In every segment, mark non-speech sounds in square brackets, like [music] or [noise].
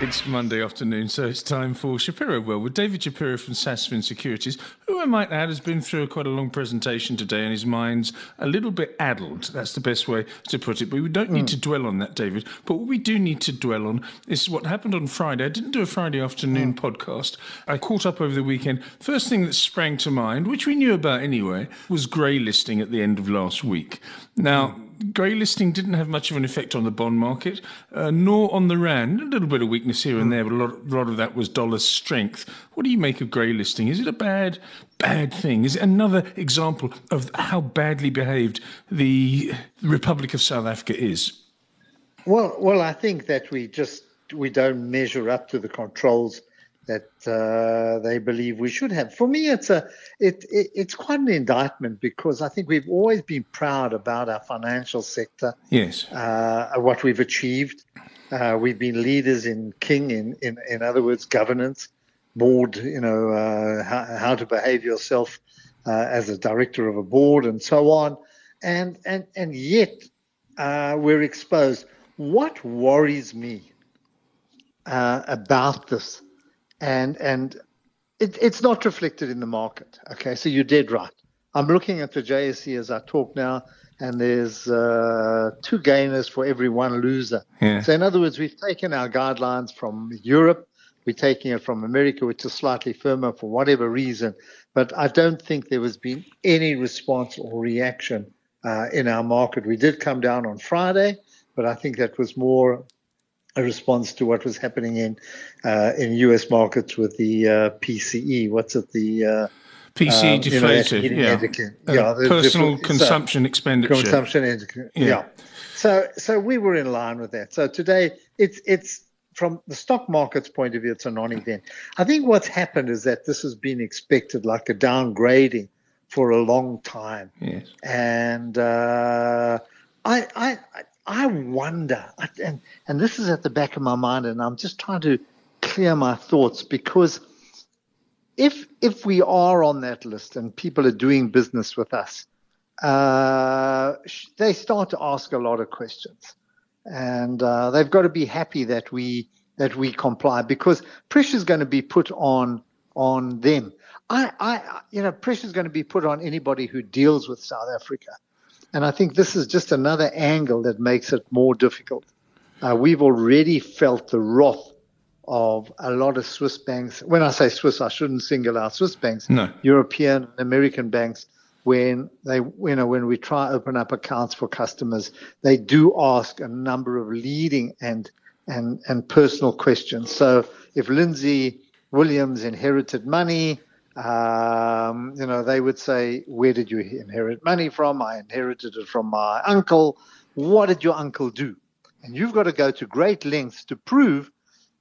It's Monday afternoon, so it's time for Shapiro World with David Shapiro from Sasfin Securities, who I might add has been through quite a long presentation today and his mind's a little bit addled. That's the best way to put it. But we don't need mm. to dwell on that, David. But what we do need to dwell on is what happened on Friday. I didn't do a Friday afternoon mm. podcast. I caught up over the weekend. First thing that sprang to mind, which we knew about anyway, was grey listing at the end of last week. Now, mm grey listing didn't have much of an effect on the bond market, uh, nor on the rand. A little bit of weakness here and there, but a lot, a lot of that was dollar strength. What do you make of grey listing? Is it a bad, bad thing? Is it another example of how badly behaved the Republic of South Africa is? Well, well, I think that we just we don't measure up to the controls that uh, they believe we should have. For me, it's a it, it, it's quite an indictment because I think we've always been proud about our financial sector. Yes, uh, what we've achieved. Uh, we've been leaders in King, in in in other words, governance, board. You know uh, how, how to behave yourself uh, as a director of a board and so on, and and and yet uh, we're exposed. What worries me about this and and it, it's not reflected in the market. Okay, so you did right. I'm looking at the JSE as I talk now, and there's uh, two gainers for every one loser. Yeah. So in other words, we've taken our guidelines from Europe, we're taking it from America, which is slightly firmer for whatever reason. But I don't think there has been any response or reaction uh, in our market. We did come down on Friday, but I think that was more a response to what was happening in uh, in U.S. markets with the uh, PCE. What's it? The uh, PCE um, deflated, you know, yeah. yeah uh, personal consumption so, expenditure. Consumption, yeah. yeah. So so we were in line with that. So today it's it's from the stock market's point of view, it's a non-event. I think what's happened is that this has been expected, like a downgrading, for a long time. Yes. And uh, I, I, I wonder, and, and this is at the back of my mind, and I'm just trying to clear my thoughts because if if we are on that list and people are doing business with us, uh, they start to ask a lot of questions, and uh, they've got to be happy that we that we comply because pressure is going to be put on on them. I, I, you know, pressure is going to be put on anybody who deals with South Africa. And I think this is just another angle that makes it more difficult. Uh, we've already felt the wrath of a lot of Swiss banks. When I say Swiss, I shouldn't single out Swiss banks. No. European and American banks, when they, you know, when we try to open up accounts for customers, they do ask a number of leading and and and personal questions. So if Lindsay Williams inherited money, um, you know, they would say, Where did you inherit money from? I inherited it from my uncle. What did your uncle do? And you've got to go to great lengths to prove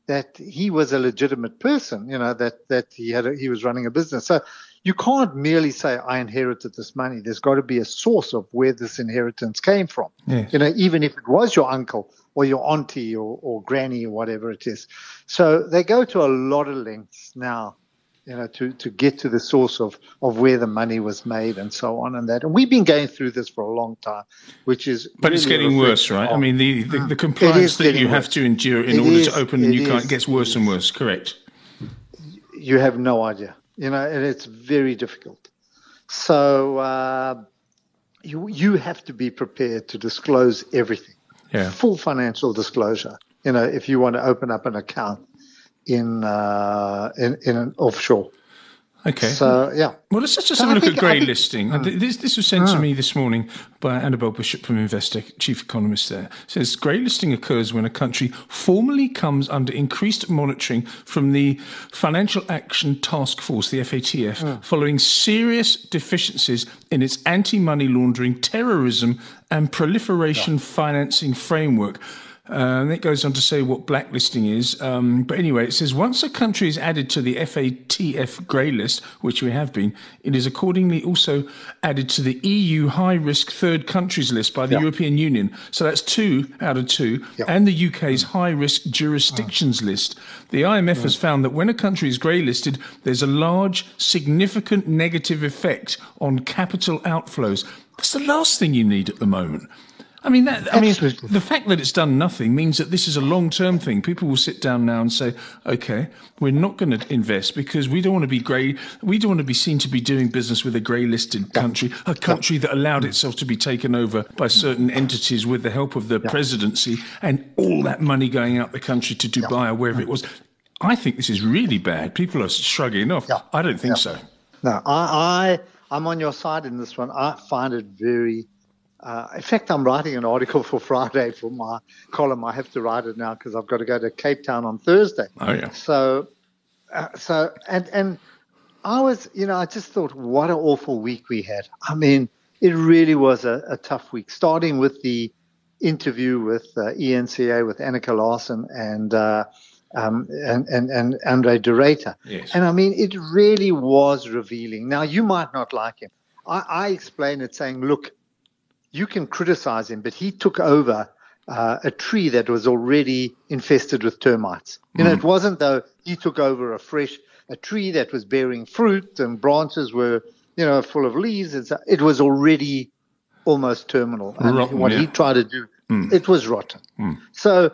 that he was a legitimate person, you know, that, that he had, a, he was running a business. So you can't merely say, I inherited this money. There's got to be a source of where this inheritance came from. Yes. You know, even if it was your uncle or your auntie or, or granny or whatever it is. So they go to a lot of lengths now you know, to, to get to the source of, of where the money was made and so on and that. And we've been going through this for a long time, which is. But really it's getting worse, right? Of, I mean, the, the, the compliance that you worse. have to endure in it order is, to open a new account gets worse and worse, correct? You have no idea. You know, and it's very difficult. So uh, you, you have to be prepared to disclose everything. Yeah. Full financial disclosure, you know, if you want to open up an account in uh, in, in an offshore. Okay. So yeah. Well, let's just, have a look think, at grey listing. Mm, this this was sent mm. to me this morning by Annabel Bishop from Investec, chief economist there. It says grey listing occurs when a country formally comes under increased monitoring from the Financial Action Task Force, the FATF, mm. following serious deficiencies in its anti-money laundering, terrorism, and proliferation yeah. financing framework. Uh, and it goes on to say what blacklisting is. Um, but anyway, it says once a country is added to the FATF grey list, which we have been, it is accordingly also added to the EU high risk third countries list by the yeah. European Union. So that's two out of two, yeah. and the UK's high risk jurisdictions oh. list. The IMF has found that when a country is grey listed, there's a large, significant negative effect on capital outflows. That's the last thing you need at the moment. I mean, that, I mean, the fact that it's done nothing means that this is a long-term thing. People will sit down now and say, "Okay, we're not going to invest because we don't want to be grey. We don't want to be seen to be doing business with a grey-listed country, a country that allowed itself to be taken over by certain entities with the help of the presidency, and all that money going out the country to Dubai or wherever it was." I think this is really bad. People are shrugging off. I don't think so. No, I, I, I'm on your side in this one. I find it very uh, in fact, I'm writing an article for Friday for my column. I have to write it now because I've got to go to Cape Town on Thursday. Oh yeah. So, uh, so and and I was, you know, I just thought, what an awful week we had. I mean, it really was a, a tough week. Starting with the interview with uh, ENCA with Annika Larsen and. Uh, um, and, and, and Andre Ruyter. Yes. And I mean, it really was revealing. Now, you might not like him. I, I explained it saying, look, you can criticize him, but he took over uh, a tree that was already infested with termites. You know, mm. it wasn't though he took over a fresh a tree that was bearing fruit and branches were you know full of leaves. It's, it was already almost terminal. And rotten, what yeah. he tried to do, mm. it was rotten. Mm. So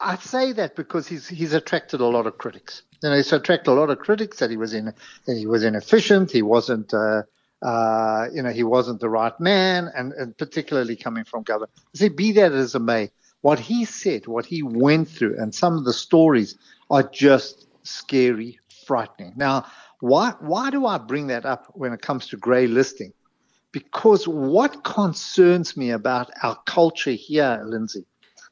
I say that because he's he's attracted a lot of critics. You know, he's attracted a lot of critics that he was in that he was inefficient. He wasn't. Uh, uh, you know, he wasn't the right man, and, and particularly coming from government. See, be that as it may, what he said, what he went through, and some of the stories are just scary, frightening. Now, why why do I bring that up when it comes to grey listing? Because what concerns me about our culture here, Lindsay,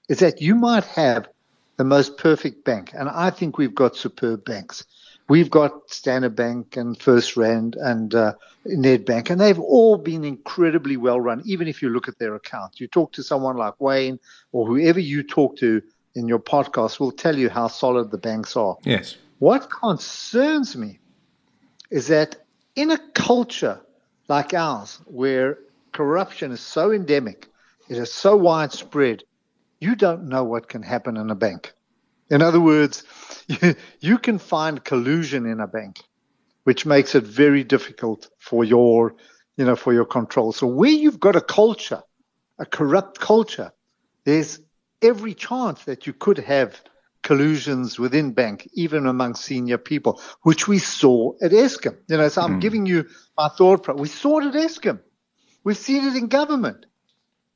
is that you might have the most perfect bank, and I think we've got superb banks. We've got Standard Bank and FirstRand and uh, Nedbank, and they've all been incredibly well run, even if you look at their accounts. You talk to someone like Wayne or whoever you talk to in your podcast will tell you how solid the banks are. Yes. What concerns me is that in a culture like ours, where corruption is so endemic, it is so widespread, you don't know what can happen in a bank. In other words, you, [laughs] you can find collusion in a bank, which makes it very difficult for your, you know, for your control. So where you've got a culture, a corrupt culture, there's every chance that you could have collusions within bank, even among senior people, which we saw at Eskom. You know, so I'm mm. giving you my thought. We saw it at Eskom. We've seen it in government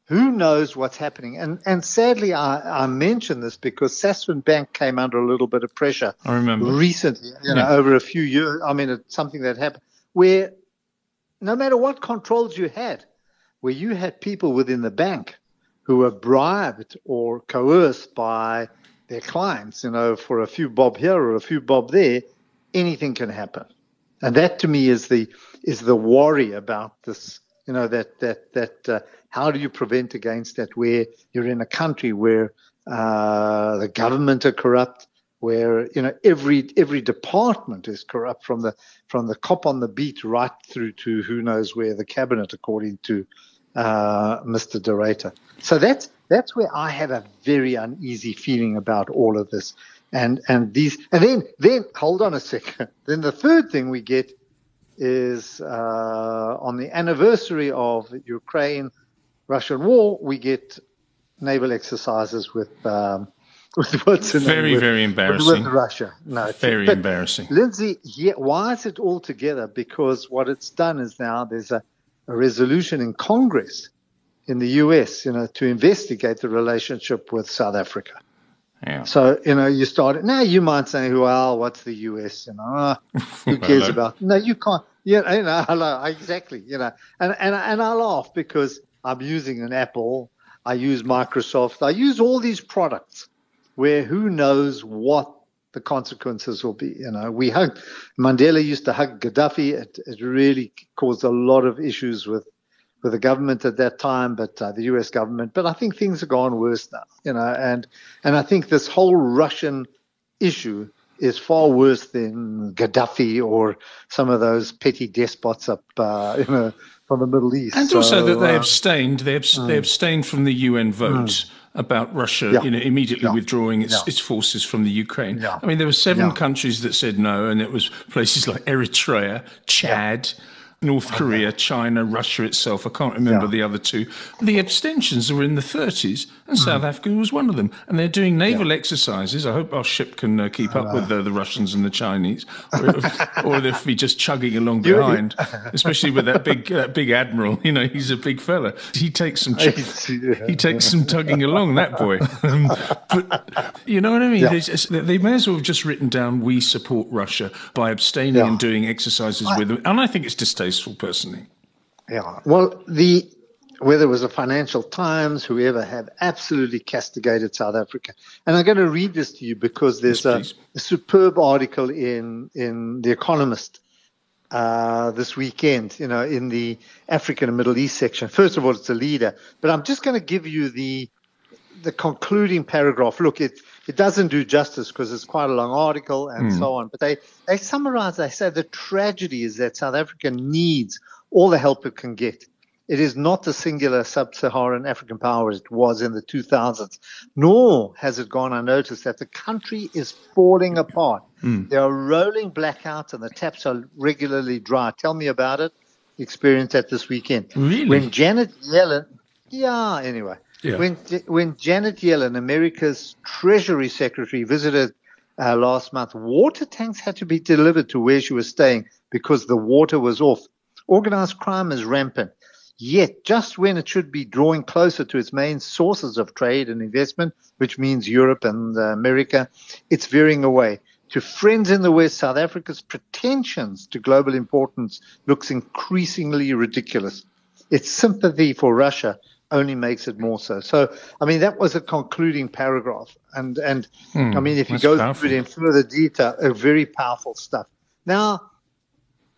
who knows what's happening? And and sadly, I, I mention this because Sasfin Bank came under a little bit of pressure. I remember recently, you know, yeah. over a few years. I mean, it's something that happened where no matter what controls you had, where you had people within the bank who were bribed or coerced by their clients, you know, for a few bob here or a few bob there, anything can happen. And that to me is the is the worry about this you know that that that uh, how do you prevent against that where you're in a country where uh, the government are corrupt where you know every every department is corrupt from the from the cop on the beat right through to who knows where the cabinet according to uh, Mr. de So that's that's where I have a very uneasy feeling about all of this. And and these and then then hold on a second. [laughs] Then the third thing we get is uh, on the anniversary of Ukraine Russian war, we get naval exercises with um, [laughs] with what's in very with, very embarrassing with, Russia. No, very embarrassing. Lindsay, yeah, why is it all together? Because what it's done is now there's a, a resolution in Congress in the U.S. You know to investigate the relationship with South Africa. Yeah. So, you know, you start it. now you might say, well, what's the US? You know, uh, who [laughs] cares about, no, you can't, Yeah, you know hello, exactly, you know, and, and, and I laugh because I'm using an Apple. I use Microsoft. I use all these products where who knows what the consequences will be. You know, we hug, Mandela used to hug Gaddafi. It, it really caused a lot of issues with, with the government at that time, but uh, the U.S. government. But I think things have gone worse now, you know, and and I think this whole Russian issue is far worse than Gaddafi or some of those petty despots up, uh, [laughs] you know, from the Middle East. And so, also that they uh, abstained. They, abs- they abstained from the UN vote. Mm about Russia, yeah. you know, immediately yeah. withdrawing its, yeah. its forces from the Ukraine. I mean, there were seven countries that said no, and it was places like Eritrea, Chad, North Korea, China, Russia itself. I can't remember yeah. the other two. The abstentions were in the 30s, and mm. South Africa was one of them. And they're doing naval yeah. exercises. I hope our ship can uh, keep up uh, with uh, the Russians and the Chinese, or, [laughs] or if we just chugging along behind. especially with that big that big admiral. You know, he's a big fella. He takes some [laughs] ch- he takes some tugging along. That boy. [laughs] Um, but you know what I mean? Yeah. They, they, may as well have just written down "We support Russia" by abstaining and doing exercises I, with them. And I think it's distasteful distasteful, personally. Yeah. Well, the whether it was the Financial Times, whoever have absolutely castigated South Africa. And I'm going to read this to you because there's yes, a, a, superb article in in The Economist uh, this weekend, you know, in the African and Middle East section. First of all, it's a leader, but I'm just going to give you the the concluding paragraph. Look, it it doesn't do justice because it's quite a long article and mm. so on. But they, they summarize, they say the tragedy is that South Africa needs all the help it can get. It is not the singular sub-Saharan African power as it was in the 2000s, nor has it gone unnoticed that the country is falling apart. Mm. There are rolling blackouts and the taps are regularly dry. Tell me about it. Experience that this weekend. Really? When Janet Yellen, yeah, anyway. Yeah. When when Janet Yellen, America's Treasury Secretary, visited uh, last month, water tanks had to be delivered to where she was staying because the water was off. Organized crime is rampant. Yet, just when it should be drawing closer to its main sources of trade and investment, which means Europe and uh, America, it's veering away. To friends in the West, South Africa's pretensions to global importance looks increasingly ridiculous. Its sympathy for Russia only makes it more so. So, I mean, that was a concluding paragraph. And, and hmm, I mean, if you go powerful. through it in further detail, a very powerful stuff. Now,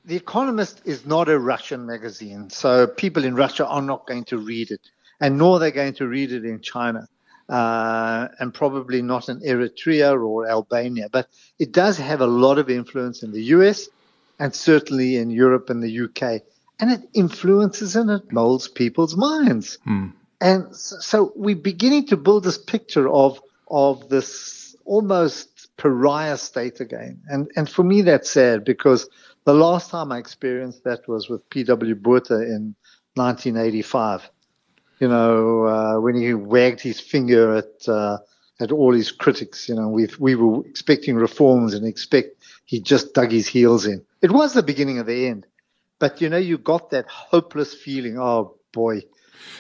The Economist is not a Russian magazine. So people in Russia are not going to read it and nor they're they going to read it in China. Uh, and probably not in Eritrea or Albania, but it does have a lot of influence in the US and certainly in Europe and the UK and it influences and it molds people's minds. Hmm. And so we're beginning to build this picture of of this almost pariah state again. And and for me that's sad because the last time I experienced that was with P.W. Botha in 1985. You know, uh, when he wagged his finger at uh, at all his critics. You know, we we were expecting reforms and expect he just dug his heels in. It was the beginning of the end. But you know, you got that hopeless feeling. Oh boy,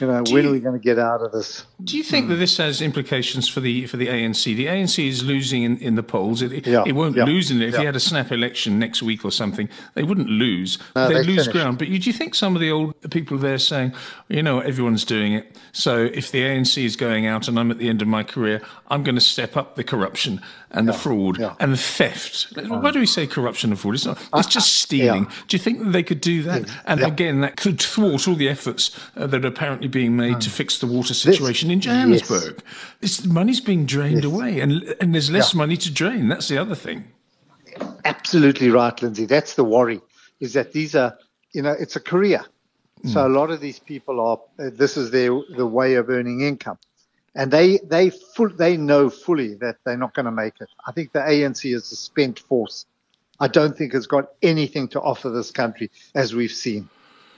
you know, do when you, are we going to get out of this? Do you think mm. that this has implications for the for the ANC? The ANC is losing in, in the polls. It, yeah, it won't yeah, lose in it. If yeah. you had a snap election next week or something, they wouldn't lose. No, They'd lose finished. ground. But do you think some of the old people there saying, you know, everyone's doing it. So if the ANC is going out and I'm at the end of my career, I'm going to step up the corruption and the fraud and the theft. Why do we say corruption and fraud? It's not. It's just [laughs] stealing. Do you think that they could do that? And again, that could thwart all the efforts uh, that are apparently being made to fix the water situation this, in Johannesburg. Yes. money's being drained yes. away, and and there's less yeah. money to drain. That's the other thing. Absolutely right, Lindsay. That's the worry. Is that these are, you know, it's a career. Mm. So a lot of these people are. Uh, this is their the way of earning income, and they they full, they know fully that they're not going to make it. I think the ANC is a spent force. I don't think it's got anything to offer this country as we've seen,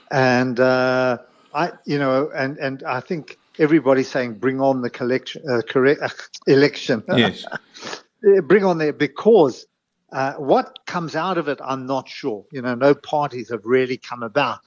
and. Uh, I, you know, and, and I think everybody's saying bring on the collection, uh, correct, uh, election. [laughs] Yes. bring on there because uh, what comes out of it, I'm not sure. You know, no parties have really come about.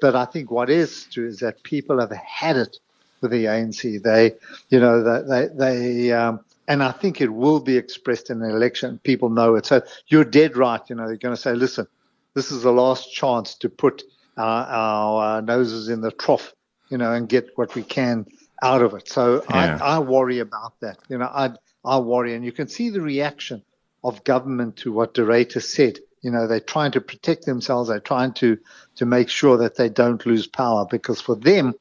But I think what is true is that people have had it with the ANC. They, you know, they, they, um, and I think it will be expressed in an election. People know it. So you're dead right. You know, they're going to say, listen, this is the last chance to put our, our uh, noses in the trough, you know, and get what we can out of it. So yeah. I, I worry about that. You know, I, I worry. And you can see the reaction of government to what De Ruyter said You know, they're trying to protect themselves. They're trying to to make sure that they don't lose power because for them,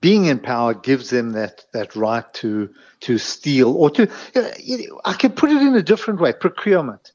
being in power gives them that that right to to steal or to. You know, I can put it in a different way: procurement.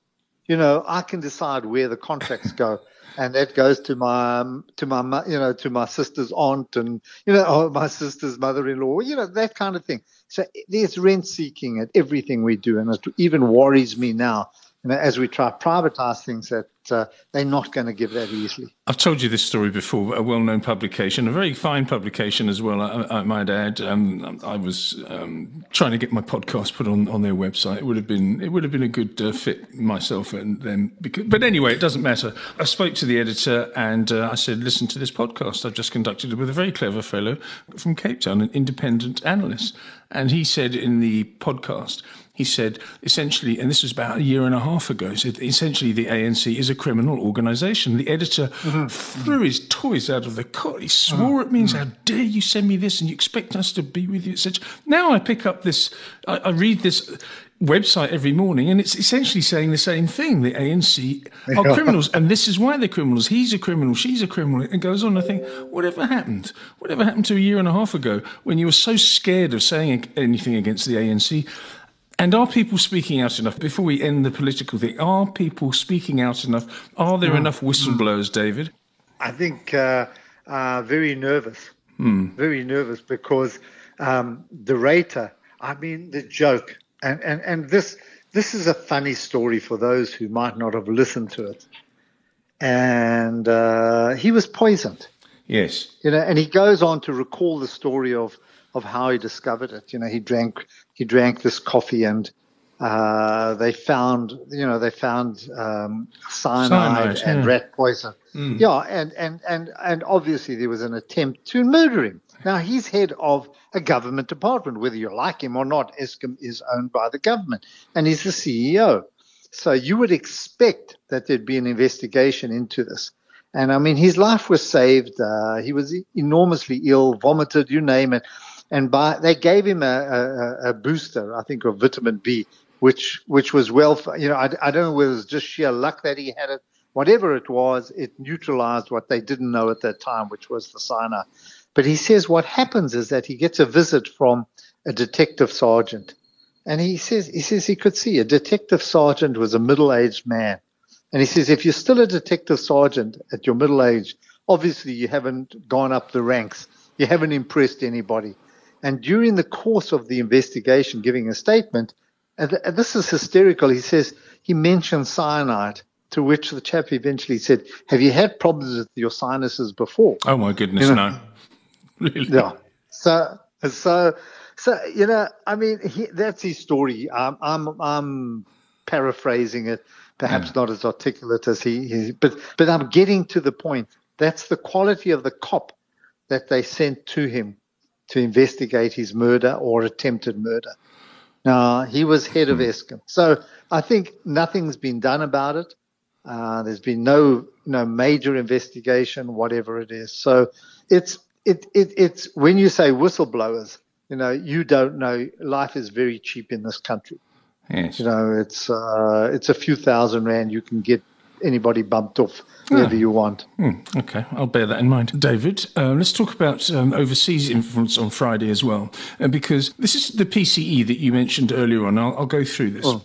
You know, I can decide where the contracts go and that goes to my um, to my you know to my sister's aunt and you know oh, my sister's mother-in-law you know that kind of thing. So there's rent seeking at everything we do and it even worries me now as we try to privatize things that uh, they're not going to give that easily. I've told you this story before. A well-known publication, a very fine publication as well. I, I might add. Um, I was um, trying to get my podcast put on, on their website. It would have been it would have been a good uh, fit myself and them. Because, but anyway, it doesn't matter. I spoke to the editor and uh, I said, "Listen to this podcast I've just conducted it with a very clever fellow from Cape Town, an independent analyst." And he said in the podcast he said essentially, and this was about a year and a half ago, He said essentially the ANC is a criminal organisation. The editor mm-hmm. threw his toys out of the cot. He swore mm-hmm. at me and said, How dare you send me this and you expect us to be with you? Such now I pick up this, I, I read this website every morning, and it's essentially saying the same thing. The ANC are criminals, and this is why they're criminals. He's a criminal, she's a criminal. It goes on. I think, whatever happened? Whatever happened to a year and a half ago when you were so scared of saying anything against the ANC? And are people speaking out enough? Before we end the political thing, are people speaking out enough? Are there mm. enough whistleblowers, David? I think uh, uh, very nervous, mm. very nervous because um, De Ruyter. I mean, the joke, and, and and this this is a funny story for those who might not have listened to it. And uh, he was poisoned. Yes. You know, and he goes on to recall the story of of how he discovered it. You know, he drank he drank this coffee and uh, they found you know they found um, cyanide, cyanide, and yeah. rat poison. Mm. Yeah, and and and and obviously there was an attempt to murder him. Now he's head of a government department, whether you like him or not. Eskom is owned by the government, and he's the CEO. So you would expect that there'd be an investigation into this. And I mean, his life was saved. Uh, he was enormously ill, vomited, you name it and by they gave him a, a, a booster, I think, of vitamin B, which which was well, you know, I, I don't know whether it was just sheer luck that he had it, whatever it was, it neutralized what they didn't know at that time, which was the cyanide. But he says what happens is that he gets a visit from a detective sergeant, and he says he says he could see a detective sergeant was a middle-aged man, and he says if you're still a detective sergeant at your middle age, obviously you haven't gone up the ranks, you haven't impressed anybody. And during the course of the investigation, giving a statement, and this is hysterical. He says he mentioned cyanide, to which the chap eventually said, "Have you had problems with your sinuses before?" Oh my goodness, you know? no. [laughs] Really? Yeah. So, so, so you know, I mean, he, that's his story. Um, I'm, I'm paraphrasing it, perhaps yeah. not as articulate as he, he, but, but I'm getting to the point. That's the quality of the cop that they sent to him to investigate his murder or attempted murder. Now, he was head of hmm. Eskom. So I think nothing's been done about it. Uh, there's been no no major investigation, whatever it is. So it's it, it it's when you say whistleblowers, you know, you don't know. Life is very cheap in this country. Yes. You know, it's uh, it's a few thousand rand you can get anybody bumped off wherever you want. Mm, okay, I'll bear that in mind. David, uh, let's talk about um, overseas influence on Friday as well, uh, because this is the PCE that you mentioned earlier on. I'll, I'll go through this. Oh.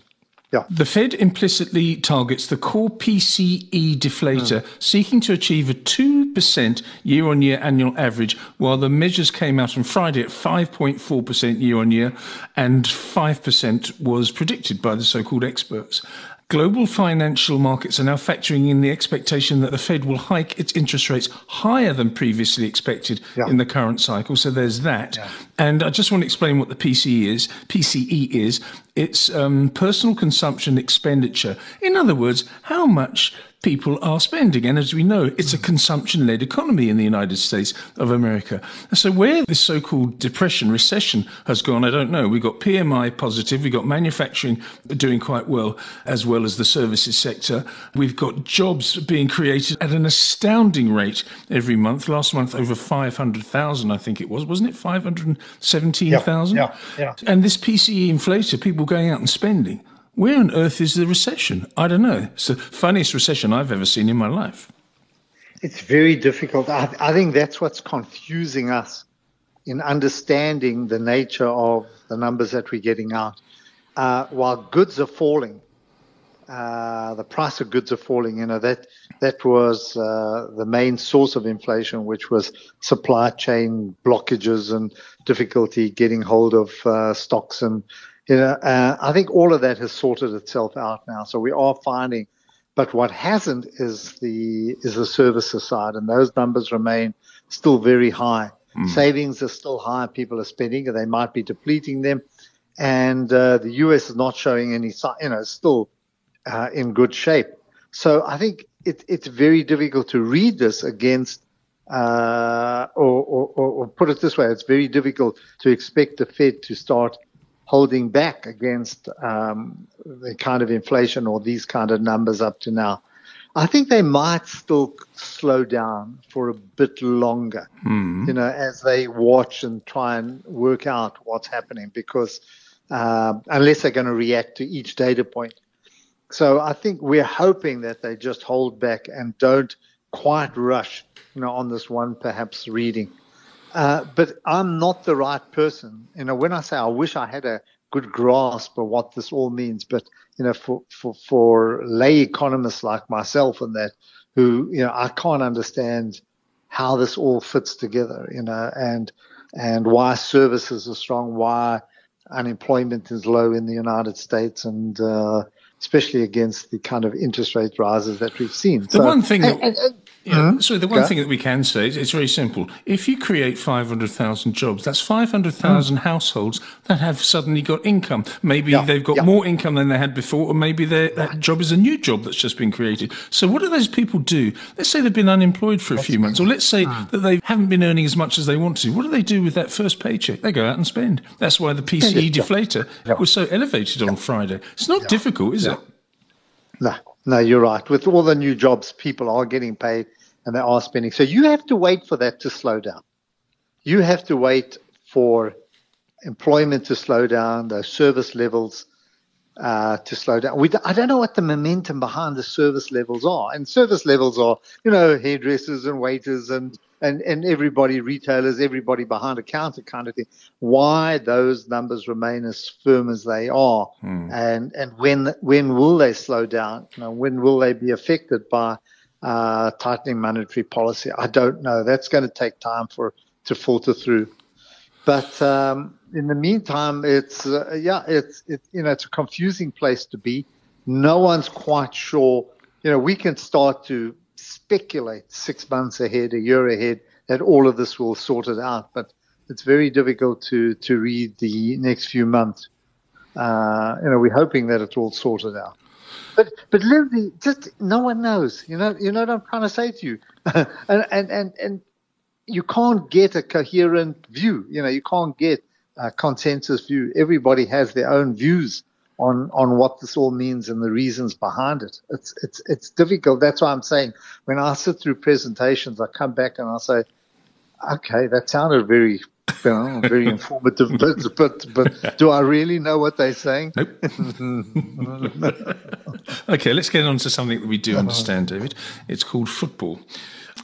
Yeah. The Fed implicitly targets the core PCE deflator, mm. seeking to achieve a 2% year on year annual average, while the measures came out on Friday at 5.4% year on year, and 5% was predicted by the so called experts. Global financial markets are now factoring in the expectation that the Fed will hike its interest rates higher than previously expected yeah. in the current cycle. So there's that. Yeah. And I just want to explain what the PCE is. PCE is it's um, personal consumption expenditure. In other words, how much people are spending. And as we know, it's a consumption led economy in the United States of America. so, where this so called depression, recession has gone, I don't know. We've got PMI positive, we've got manufacturing doing quite well, as well as the services sector. We've got jobs being created at an astounding rate every month. Last month, over 500,000, I think it was, wasn't it? 517,000? Yeah, yeah, yeah. And this PCE inflator, people going out and spending Where on earth is the recession? I don't know. It's the funniest recession I've ever seen in my life. It's very difficult. I, I think that's what's confusing us in understanding the nature of the numbers that we're getting out. Uh, while goods are falling, uh, the price of goods are falling. You know that that was uh, the main source of inflation, which was supply chain blockages and difficulty getting hold of uh, stocks. And you know, uh, I think all of that has sorted itself out now. So we are finding, but what hasn't is the is the services side, and those numbers remain still very high. Mm. Savings are still high. People are spending, and they might be depleting them. And uh, the US is not showing any, sign. you know, still uh, in good shape. So I think it, it's very difficult to read this against, uh, or, or, or, put it this way, it's very difficult to expect the Fed to start holding back against um, the kind of inflation or these kind of numbers up to now. I think they might still slow down for a bit longer, mm. you know, as they watch and try and work out what's happening because uh, unless they're going to react to each data point. So I think we're hoping that they just hold back and don't quite rush, you know, on this one perhaps reading. Uh, but I'm not the right person. You know, when I say I wish I had a good grasp of what this all means, but you know, for for for lay economists like myself and that, who you know, I can't understand how this all fits together. You know, and and why services are strong, why unemployment is low in the United States, and uh, especially against the kind of interest rate rises that we've seen. The so, one thing that, and, and, yeah, mm-hmm. so the one thing that we can say is it's very simple. If you create 500,000 jobs, that's 500,000 mm. households that have suddenly got income. Maybe yeah. they've got yeah. more income than they had before, or maybe that job is a new job that's just been created. So what do those people do? Let's say they've been unemployed for a that's few months, or let's say mm. that they haven't been earning as much as they want to. What do they do with that first paycheck? They go out and spend. That's why the [laughs] PCE deflator was so elevated on Friday. It's not difficult, is it? No, no, you're right. With all the new jobs, people are getting paid and they are spending. So you have to wait for that to slow down. You have to wait for employment to slow down, those service levels uh, to slow down. We, I don't know what the momentum behind the service levels are. And service levels are, you know, hairdressers and waiters and, and, and everybody, retailers, everybody behind a counter kind of thing. Why those numbers remain as firm as they are, hmm. and and when when will they slow down? You know, when will they be affected by uh, tightening monetary policy? I don't know. That's going to take time for to filter through. But um, in the meantime, it's uh, yeah, it's it, you know it's a confusing place to be. No one's quite sure. You know, we can start to speculate six months ahead, a year ahead, that all of this will sort it out, but it's very difficult to to read the next few months. Uh, you know, we're hoping that it's all sorted out. But but Lindsay, just no one knows. You know, you know what I'm trying to say to you, [laughs] and and and and you can't get a coherent view. You know, you can't get a consensus view. Everybody has their own views on on what this all means and the reasons behind it. It's it's it's difficult. That's why I'm saying when I sit through presentations, I come back and I say, okay, that sounded very you know, very informative, [laughs] but, but but do I really know what they're saying? Nope. [laughs] okay, let's get on to something that we do uh-huh. understand, David. It's called football.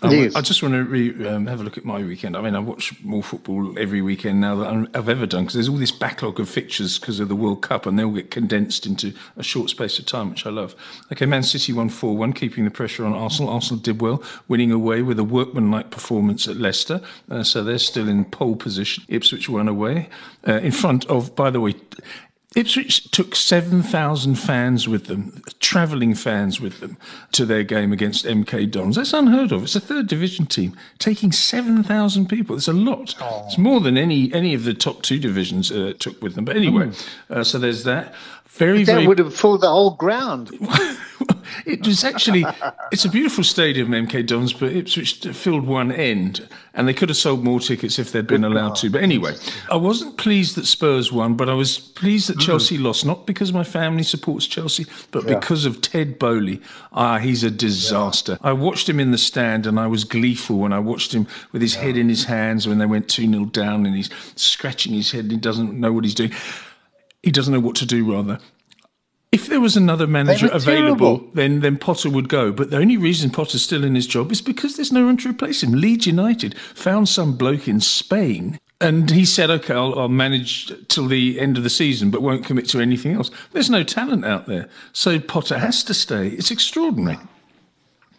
Um, I just want to re, um, have a look at my weekend. I mean, I watch more football every weekend now than I've ever done because there's all this backlog of fixtures because of the World Cup and they all get condensed into a short space of time, which I love. Okay, Man City won 4 1, keeping the pressure on Arsenal. Arsenal did well, winning away with a workmanlike performance at Leicester. Uh, so they're still in pole position. Ipswich won away uh, in front of, by the way, Ipswich took 7,000 fans with them, travelling fans with them, to their game against MK Dons. That's unheard of. It's a third division team taking 7,000 people. It's a lot. Oh. It's more than any any of the top two divisions uh, took with them. But anyway, mm. uh, so there's that. Very, that very... would have filled the whole ground. [laughs] it was actually, it's a beautiful stadium, MK Dons, but Ipswich filled one end, and they could have sold more tickets if they'd been allowed to. But anyway, I wasn't pleased that Spurs won, but I was pleased that Chelsea mm. lost, not because my family supports Chelsea, but yeah. because of Todd Boehly. Ah, he's a disaster. Yeah. I watched him in the stand, and I was gleeful when I watched him with his yeah. head in his hands when they went 2 0 down, and he's scratching his head, and he doesn't know what he's doing he doesn't know what to do, rather. If there was another manager available, terrible. then then Potter would go. But the only reason Potter's still in his job is because there's no one to replace him. Leeds United found some bloke in Spain. And he said, okay, I'll, I'll manage till the end of the season, but won't commit to anything else. There's no talent out there. So Potter has to stay. It's extraordinary.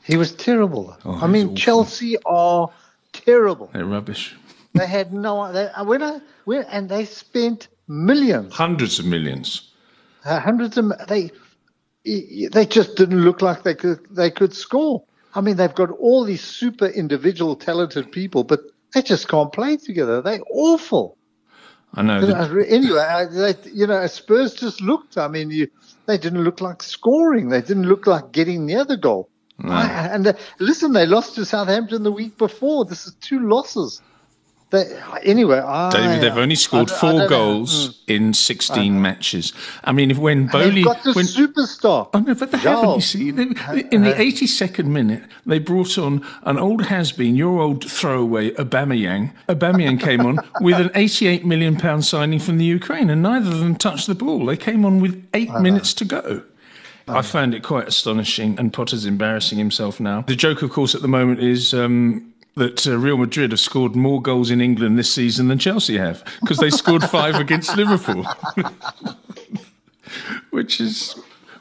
He was terrible. Oh, I Oh, he's mean, awful. Chelsea are terrible. They're rubbish. They had no. They, when I when and they spent millions, Hundreds of millions. uh, hundreds of. They they just didn't look like they could they could score. I mean, they've got all these super individual talented people, but they just can't play together. They're awful. I know. The- Anyway, I, they, you know, Spurs just looked. I mean, you, they didn't look like scoring. They didn't look like getting near the goal. I, and uh, listen, they lost to Southampton the week before. This is two losses. They, anyway, I, David, they've only scored I- I four know. goals in 16 matches. I mean, if when Boehly. They've got when, superstar. Oh no, but they haven't. You see, they, in the 82nd minute, they brought on an old has-been, your old throwaway, Aubameyang. Aubameyang came on [laughs] with an 88 million pound signing from the Ukraine, and neither of them touched the ball. They came on with eight minutes to go. I found it quite astonishing, and Potter's embarrassing himself now. The joke, of course, at the moment is. Um, that uh, Real Madrid have scored more goals in England this season than Chelsea have because they scored five against Liverpool, [laughs] which is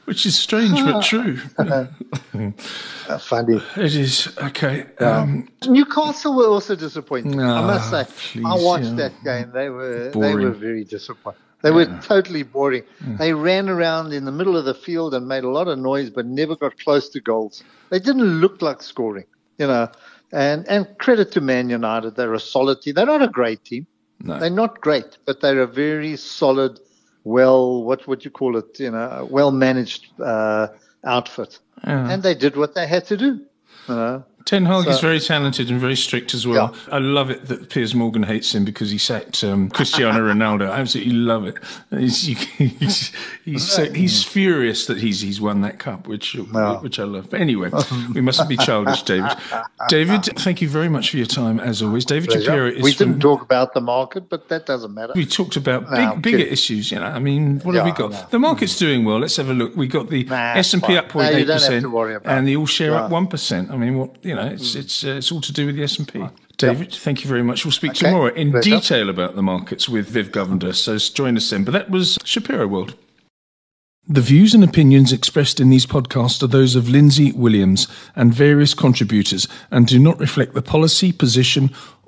which is strange but true. [laughs] Funny. It is okay. Um, Newcastle were also disappointing. I must Ah, say, please, I watched yeah. that game. They were they were very disappointing. They were totally boring. They ran around in the middle of the field and made a lot of noise, but never got close to goals. They didn't look like scoring, you know. And and credit to Man United, they're a solid team. They're not a great team. no. They're not great, but they're a very solid, well, what would you call it? You know, well managed uh, outfit. And they did what they had to do. You know. Ten Hag is very talented and very strict as well. I love it that Piers Morgan hates him because he sacked um, Cristiano Ronaldo. I absolutely love it. He's, he's, he's, so, he's furious that he's he's won that cup, which which I love. But anyway, we mustn't be childish, David. David, thank you very much for your time as always. David Shapiro is we from. didn't talk about the market, but that doesn't matter. We talked about No, big, bigger issues. You know, I mean, what have we got? no. The market's doing well. Let's have a look. We got the Nah, S and P up No, you 0.8 don't have percent, and the all share up Yeah. One percent. I mean, what you know, it's it's uh, it's all to do with the S and P. David, thank you very much. We'll speak Okay, tomorrow in pleasure. detail about the markets with Viv Govender. So join us then. But that was Shapiro World. The views and opinions expressed in these podcasts are those of Lindsay Williams and various contributors and do not reflect the policy, position,